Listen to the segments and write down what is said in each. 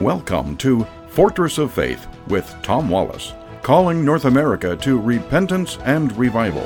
Welcome to Fortress of Faith with Tom Wallace, calling North America to repentance and revival.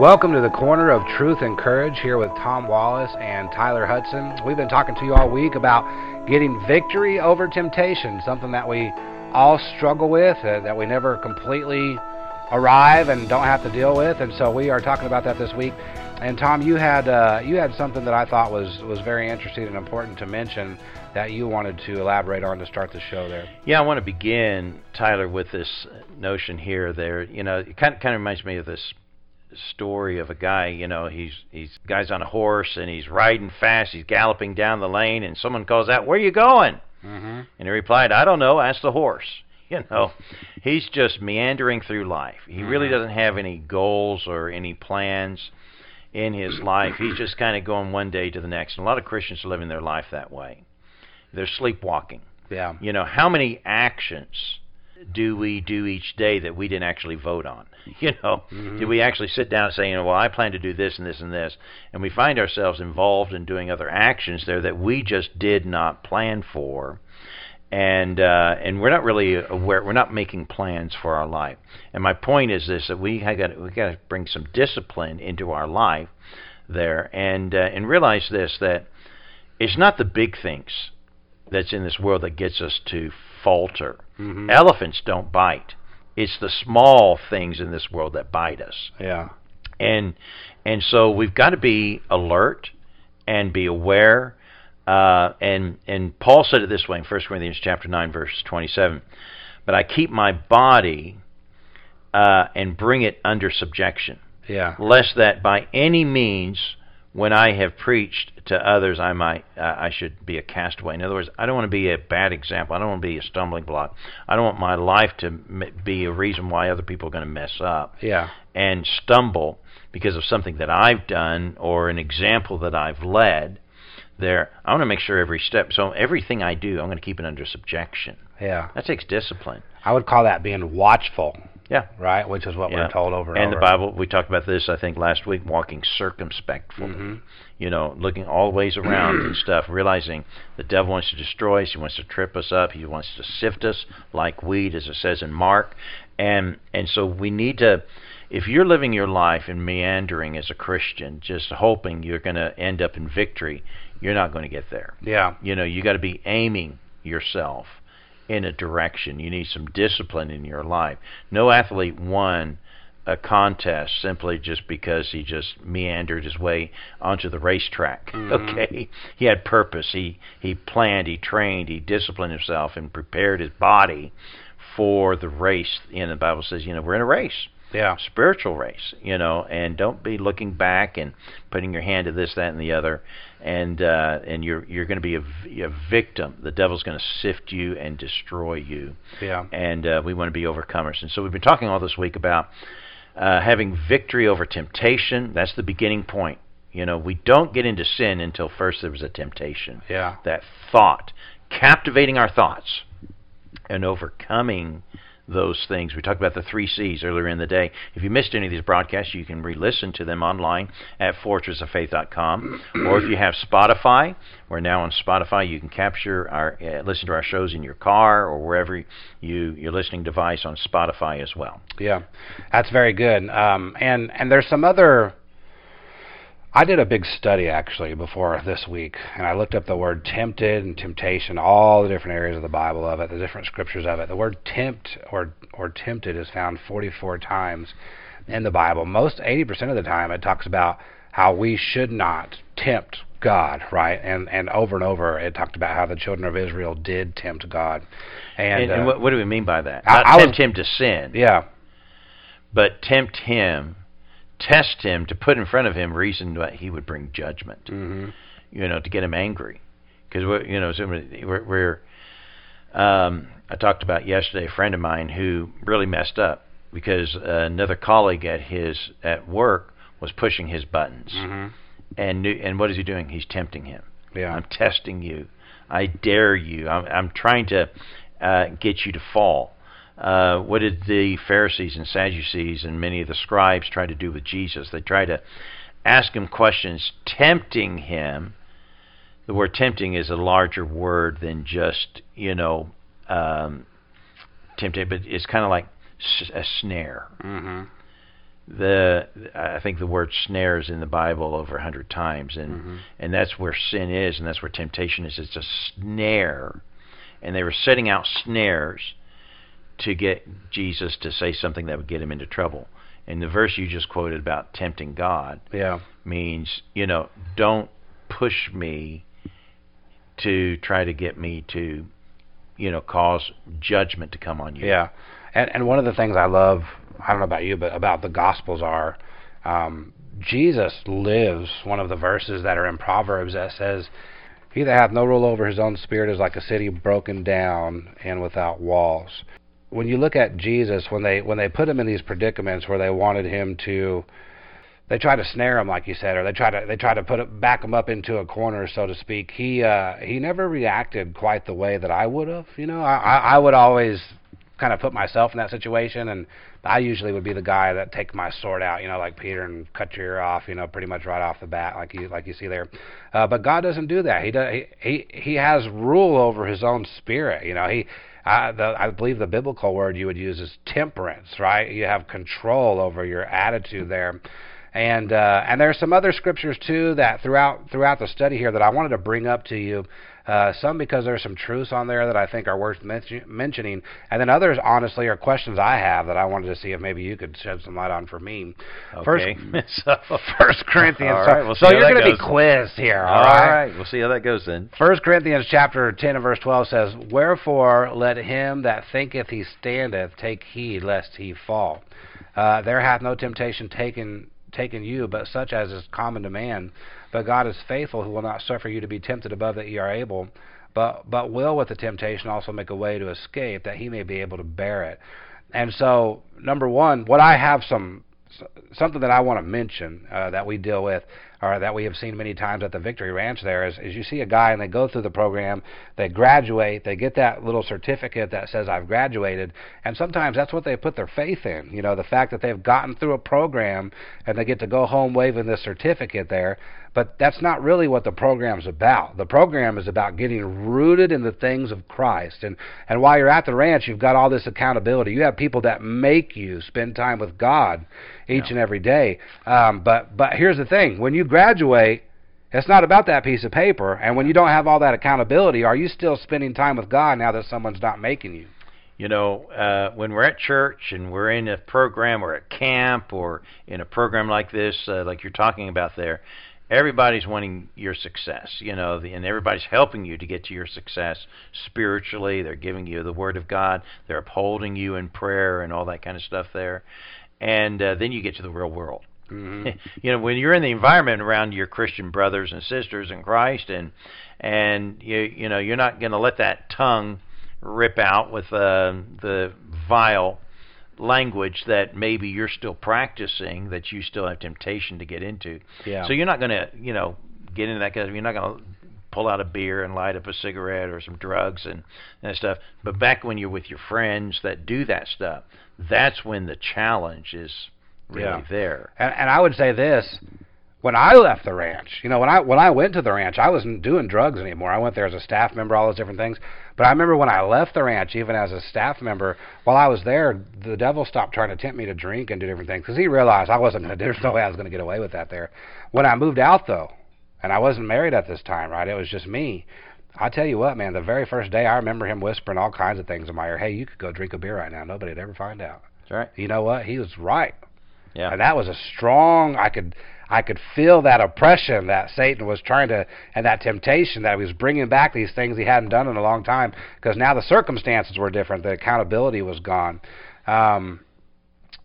Welcome to the corner of truth and courage here with Tom Wallace and Tyler Hudson. We've been talking to you all week about getting victory over temptation, something that we all struggle with, uh, that we never completely arrive and don't have to deal with. And so we are talking about that this week. And Tom, you had uh, you had something that I thought was was very interesting and important to mention that you wanted to elaborate on to start the show there. Yeah, I want to begin, Tyler, with this notion here. There, you know, it kind of, kind of reminds me of this story of a guy. You know, he's he's guy's on a horse and he's riding fast. He's galloping down the lane, and someone calls out, "Where are you going?" Mm-hmm. And he replied, "I don't know. Ask the horse." You know, he's just meandering through life. He really Mm-hmm. doesn't have any goals or any plans in his life. He's just kind of going one day to the next. And a lot of Christians are living their life that way. They're sleepwalking. Yeah. You know, how many actions do we do each day that we didn't actually vote on? You know, Mm-hmm. did we actually sit down and say, you know, well, I plan to do this and this and this, and we find ourselves involved in doing other actions there that we just did not plan for, and uh, and we're not really aware, we're not making plans for our life. And my point is this: that we have got we got to bring some discipline into our life there, and uh, and realize this that it's not the big things that's in this world that gets us to falter. Mhm. Elephants don't bite. It's the small things in this world that bite us. Yeah. And and so we've got to be alert and be aware. Uh, and and Paul said it this way in 1 Corinthians chapter 9 verse 27. But I keep my body uh, and bring it under subjection Yeah. lest that by any means when I have preached to others I might uh, I should be a castaway. In other words, I don't want to be a bad example. I don't want to be a stumbling block. I don't want my life to m- be a reason why other people are going to mess up Yeah. and stumble because of something that I've done or an example that I've led. There, I want to make sure every step. So everything I do, I'm going to keep it under subjection. Yeah. That takes discipline. I would call that being watchful, Yeah. right? Which is what Yeah. we're told over and, and the. Bible, we talked about this, I think, last week, walking circumspectfully. Mhm. You know, looking all ways around and stuff, realizing the devil wants to destroy us, he wants to trip us up, he wants to sift us like wheat, as it says in Mark. And and so we need to if you're living your life in meandering as a Christian, just hoping you're going to end up in victory, you're not going to get there. Yeah. You know, you got to be aiming yourself in a direction. You need some discipline in your life. No athlete won a contest simply just because he just meandered his way onto the racetrack. Mhm. Okay, he had purpose. He he planned. He trained. He disciplined himself and prepared his body for the race. And the Bible says, you know, we're in a race Yeah. spiritual race, you know, and don't be looking back and putting your hand to this, that, and the other, and uh, and you're you're going to be a, a victim. The devil's going to sift you and destroy you, Yeah. and uh, we want to be overcomers. And so we've been talking all this week about uh, having victory over temptation. That's the beginning point. You know, we don't get into sin until first there was a temptation Yeah. that thought, captivating our thoughts, and overcoming those things. We talked about the three C's earlier in the day. If you missed any of these broadcasts, you can re-listen to them online at fortressoffaith.com. or if you have Spotify, we're now on Spotify. You can capture our, uh, listen to our shows in your car or wherever you your listening device on Spotify as well. Yeah, that's very good. Um, and and there's some other. I did a big study actually before this week, and I looked up the word tempted and temptation, all the different areas of the Bible of it, the different scriptures of it. The word tempt or or tempted is found 44 times in the Bible. Most 80% of the time, it talks about how we should not tempt God, right? And and over and over, it talked about how the children of Israel did tempt God. And, And, and uh, what, what do we mean by that? I- Not I was- tempt him to sin, yeah, but tempt him, test him to put in front of him reason that he would bring judgment. hmm you know, to get him angry. Because we're, you know, so we're, we're um, I talked about yesterday a friend of mine who really messed up because uh, another colleague at his at work was pushing his buttons, hmm and knew, and what is he doing? He's tempting him. yeah. I'm testing you. I dare you. I'm, I'm trying to uh, get you to fall. Uh, what did the Pharisees and Sadducees and many of the scribes try to do with Jesus? They try to ask him questions, tempting him the word tempting is a larger word than just you know um, tempting, but it's kind of like a snare. Mm-hmm. The I think the word snare is in the Bible over a hundred times, and Mhm. and that's where sin is, and that's where temptation is. It's a snare, and they were setting out snares to get Jesus to say something that would get him into trouble. And the verse you just quoted about tempting God Yeah. means, you know, don't push me to try to get me to, you know, cause judgment to come on you. Yeah, and and one of the things I love, I don't know about you, but about the Gospels are, um, Jesus lives. One of the verses that are in Proverbs that says, "He that hath no rule over his own spirit is like a city broken down and without walls." When you look at Jesus, when they when they put him in these predicaments where they wanted him to they try to snare him, like you said, or they try to they try to put it, back him up into a corner, so to speak. He uh, he never reacted quite the way that I would have. You know, I I would always kind of put myself in that situation, and I usually would be the guy that take my sword out, you know, like Peter, and cut your ear off, you know, pretty much right off the bat, like you like you see there. Uh, but God doesn't do that. He does. He he he has rule over His own spirit. You know, he. Uh, the, I believe the biblical word you would use is temperance, right? You have control over your attitude there and uh, and there's some other scriptures too that throughout throughout the study here that I wanted to bring up to you. Uh, some because there's some truths on there that I think are worth mention, mentioning, and then others, honestly, are questions I have that I wanted to see if maybe you could shed some light on for me. Okay. First, so, First Corinthians. All so- we'll so you're going to be quizzed here. all right. right. We'll see how that goes then. First Corinthians chapter ten and verse twelve says, Wherefore let him that thinketh he standeth take heed lest he fall. Uh, there hath no temptation taken taken you, but such as is common to man. But God is faithful, who will not suffer you to be tempted above that ye are able, but but will with the temptation also make a way to escape, that he may be able to bear it. And so, number one, what I have some something that I want to mention uh, that we deal with, or that we have seen many times at the Victory Ranch, there is, is you see a guy and they go through the program, they graduate, they get that little certificate that says I've graduated, and sometimes that's what they put their faith in. You know, the fact that they've gotten through a program and they get to go home waving this certificate there. But that's not really what the program's about. The program is about getting rooted in the things of Christ. And, and while you're at the ranch, you've got all this accountability. You have people that make you spend time with God each Yeah. and every day. Um, but, but here's the thing when you graduate, it's not about that piece of paper. And when you don't have all that accountability, are you still spending time with God now that someone's not making you? You know, uh, when we're at church and we're in a program or at camp or in a program like this, uh, like you're talking about there, everybody's wanting your success, you know, the, and everybody's helping you to get to your success spiritually. They're giving you the Word of God. They're upholding you in prayer and all that kind of stuff there. And uh, then you get to the real world. Mm-hmm. you know, when you're in the environment around your Christian brothers and sisters in Christ, and and you you know you're not going to let that tongue rip out with uh, the vile language that maybe you're still practicing that you still have temptation to get into. Yeah. So you're not going to you know get into that kind of you're not going to pull out a beer and light up a cigarette or some drugs and and stuff. But back when you're with your friends that do that stuff, that's when the challenge is really Yeah. there. And, and I would say this: when I left the ranch, you know, when I when I went to the ranch, I wasn't doing drugs anymore. I went there as a staff member, all those different things. But I remember when I left the ranch, even as a staff member, while I was there, the devil stopped trying to tempt me to drink and do different things because he realized I wasn't. gonna There's no way I was going to get away with that there. When I moved out, though, and I wasn't married at this time, right? It was just me. I tell you what, man. The very first day, I remember him whispering all kinds of things in my ear. Hey, you could go drink a beer right now. Nobody'd ever find out. That's right. You know what? He was right. Yeah. And that was a strong. I could I could feel that oppression that Satan was trying to, and that temptation that he was bringing back these things he hadn't done in a long time. Because now the circumstances were different. The accountability was gone. Um,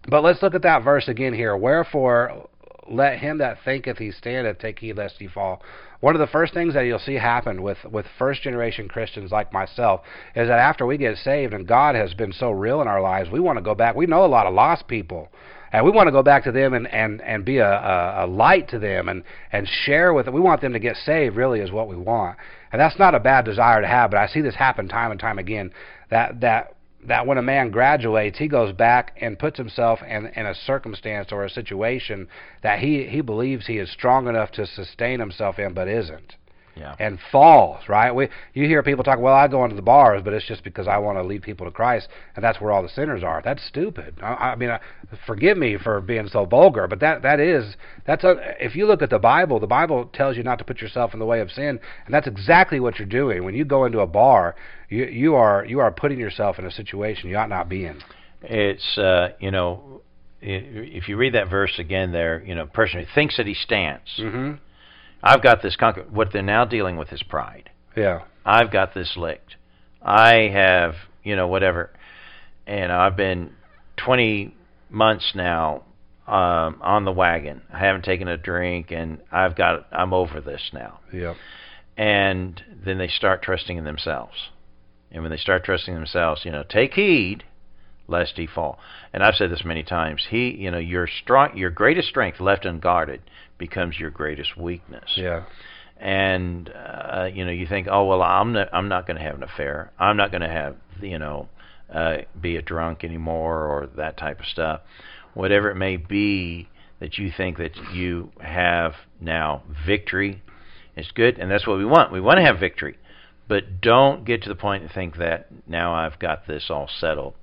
but let's look at that verse again here. Wherefore, let him that thinketh he standeth take heed lest he fall. One of the first things that you'll see happen with, with first generation Christians like myself is that after we get saved and God has been so real in our lives, we want to go back. We know a lot of lost people. And we want to go back to them and, and, and be a, a, a light to them and, and share with them. We want them to get saved, really, is what we want. And that's not a bad desire to have, but I see this happen time and time again. That, that that when a man graduates, he goes back and puts himself in, in a circumstance or a situation that he, he believes he is strong enough to sustain himself in, but isn't. Yeah. and falls. Right? We you hear people talk, well, I go into the bars, but it's just because I want to lead people to Christ, and that's where all the sinners are. That's stupid. I, I mean, I, forgive me for being so vulgar, but that that is that's a, if you look at the Bible, the Bible tells you not to put yourself in the way of sin, and that's exactly what you're doing when you go into a bar. You you are you are putting yourself in a situation you ought not be in. It's uh, you know, i- if you read that verse again, there, you know, person who thinks that he stands. Mm-hmm. I've got this conquer. What they're now dealing with is pride. Yeah. I've got this licked. I have, you know, whatever. And I've been 20 months now um, on the wagon. I haven't taken a drink, and I've got. I'm over this now. Yep. And then they start trusting in themselves. And when they start trusting themselves, you know, take heed lest he fall. And I've said this many times. He, you know, your strong, your greatest strength left unguarded becomes your greatest weakness Yeah. and uh, you know you think, oh well, I'm not I'm not going to have an affair. I'm not going to have you know uh, be a drunk anymore or that type of stuff. Whatever it may be that you think that you have now victory, it's good, and that's what we want. We want to have victory, but don't get to the point and think that now I've got this all settled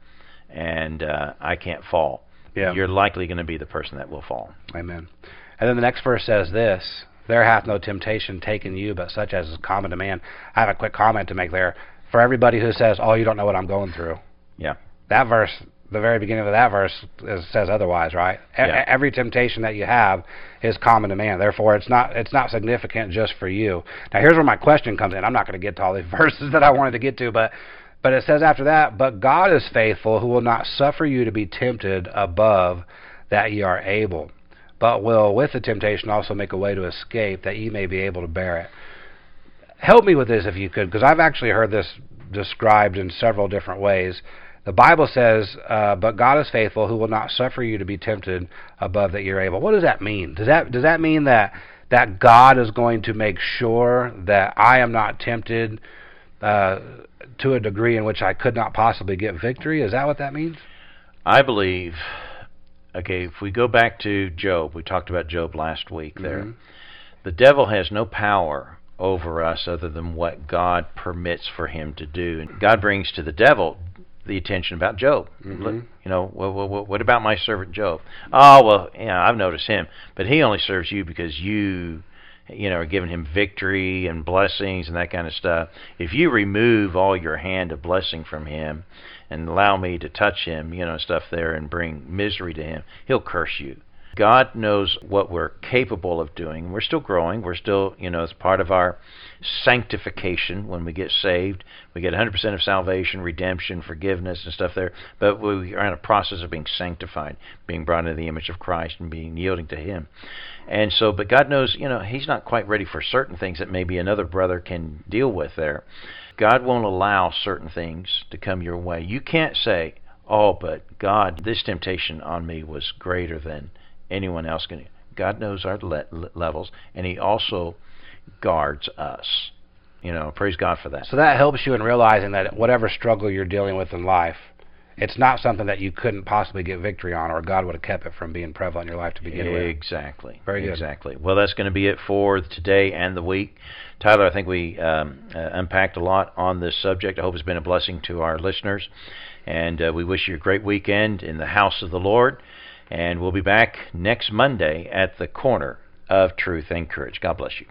and uh, I can't fall. Yeah. You're likely going to be the person that will fall. Amen. And then the next verse says this There hath no temptation taken you, but such as is common to man. I have a quick comment to make there. For everybody who says, Oh, you don't know what I'm going through. Yeah. That verse, the very beginning of that verse, is, says otherwise, right? E- Yeah. Every temptation that you have is common to man. Therefore, it's not it's not significant just for you. Now, here's where my question comes in. I'm not going to get to all the verses that I wanted to get to, but but it says after that, but God is faithful, who will not suffer you to be tempted above that ye are able, but will with the temptation also make a way to escape, that ye may be able to bear it. Help me with this if you could, because I've actually heard this described in several different ways. The Bible says, uh, "But God is faithful, who will not suffer you to be tempted above that you're able." What does that mean? Does that does that mean that that God is going to make sure that I am not tempted uh, to a degree in which I could not possibly get victory? Is that what that means? I believe, okay, if we go back to Job, we talked about Job last week there. Mhm. The devil has no power over us other than what God permits for him to do. And God brings to the devil the attention about Job. Mhm. Look, you know, what, what, what about my servant Job? Oh, well, yeah, I've noticed him, but he only serves you because you you know, are giving him victory and blessings and that kind of stuff. If you remove all your hand of blessing from him and allow me to touch him, you know, stuff there and bring misery to him, he'll curse you. God knows what we're capable of doing. We're still growing. We're still, you know, it's part of our sanctification when we get saved. We get 100% of salvation, redemption, forgiveness, and stuff there. But we are in a process of being sanctified, being brought into the image of Christ and being yielding to Him. And so, but God knows, you know, He's not quite ready for certain things that maybe another brother can deal with there. God won't allow certain things to come your way. You can't say, oh, but God, this temptation on me was greater than anyone else can. God knows our le- levels, and He also guards us. You know, praise God for that. So that helps you in realizing that whatever struggle you're dealing with in life, it's not something that you couldn't possibly get victory on, or God would have kept it from being prevalent in your life to begin with. Exactly. Very good. Exactly. Well, that's going to be it for today and the week. Tyler, I think we um, uh, unpacked a lot on this subject. I hope it's been a blessing to our listeners. And uh, we wish you a great weekend in the house of the Lord. And we'll be back next Monday at the corner of truth and courage. God bless you.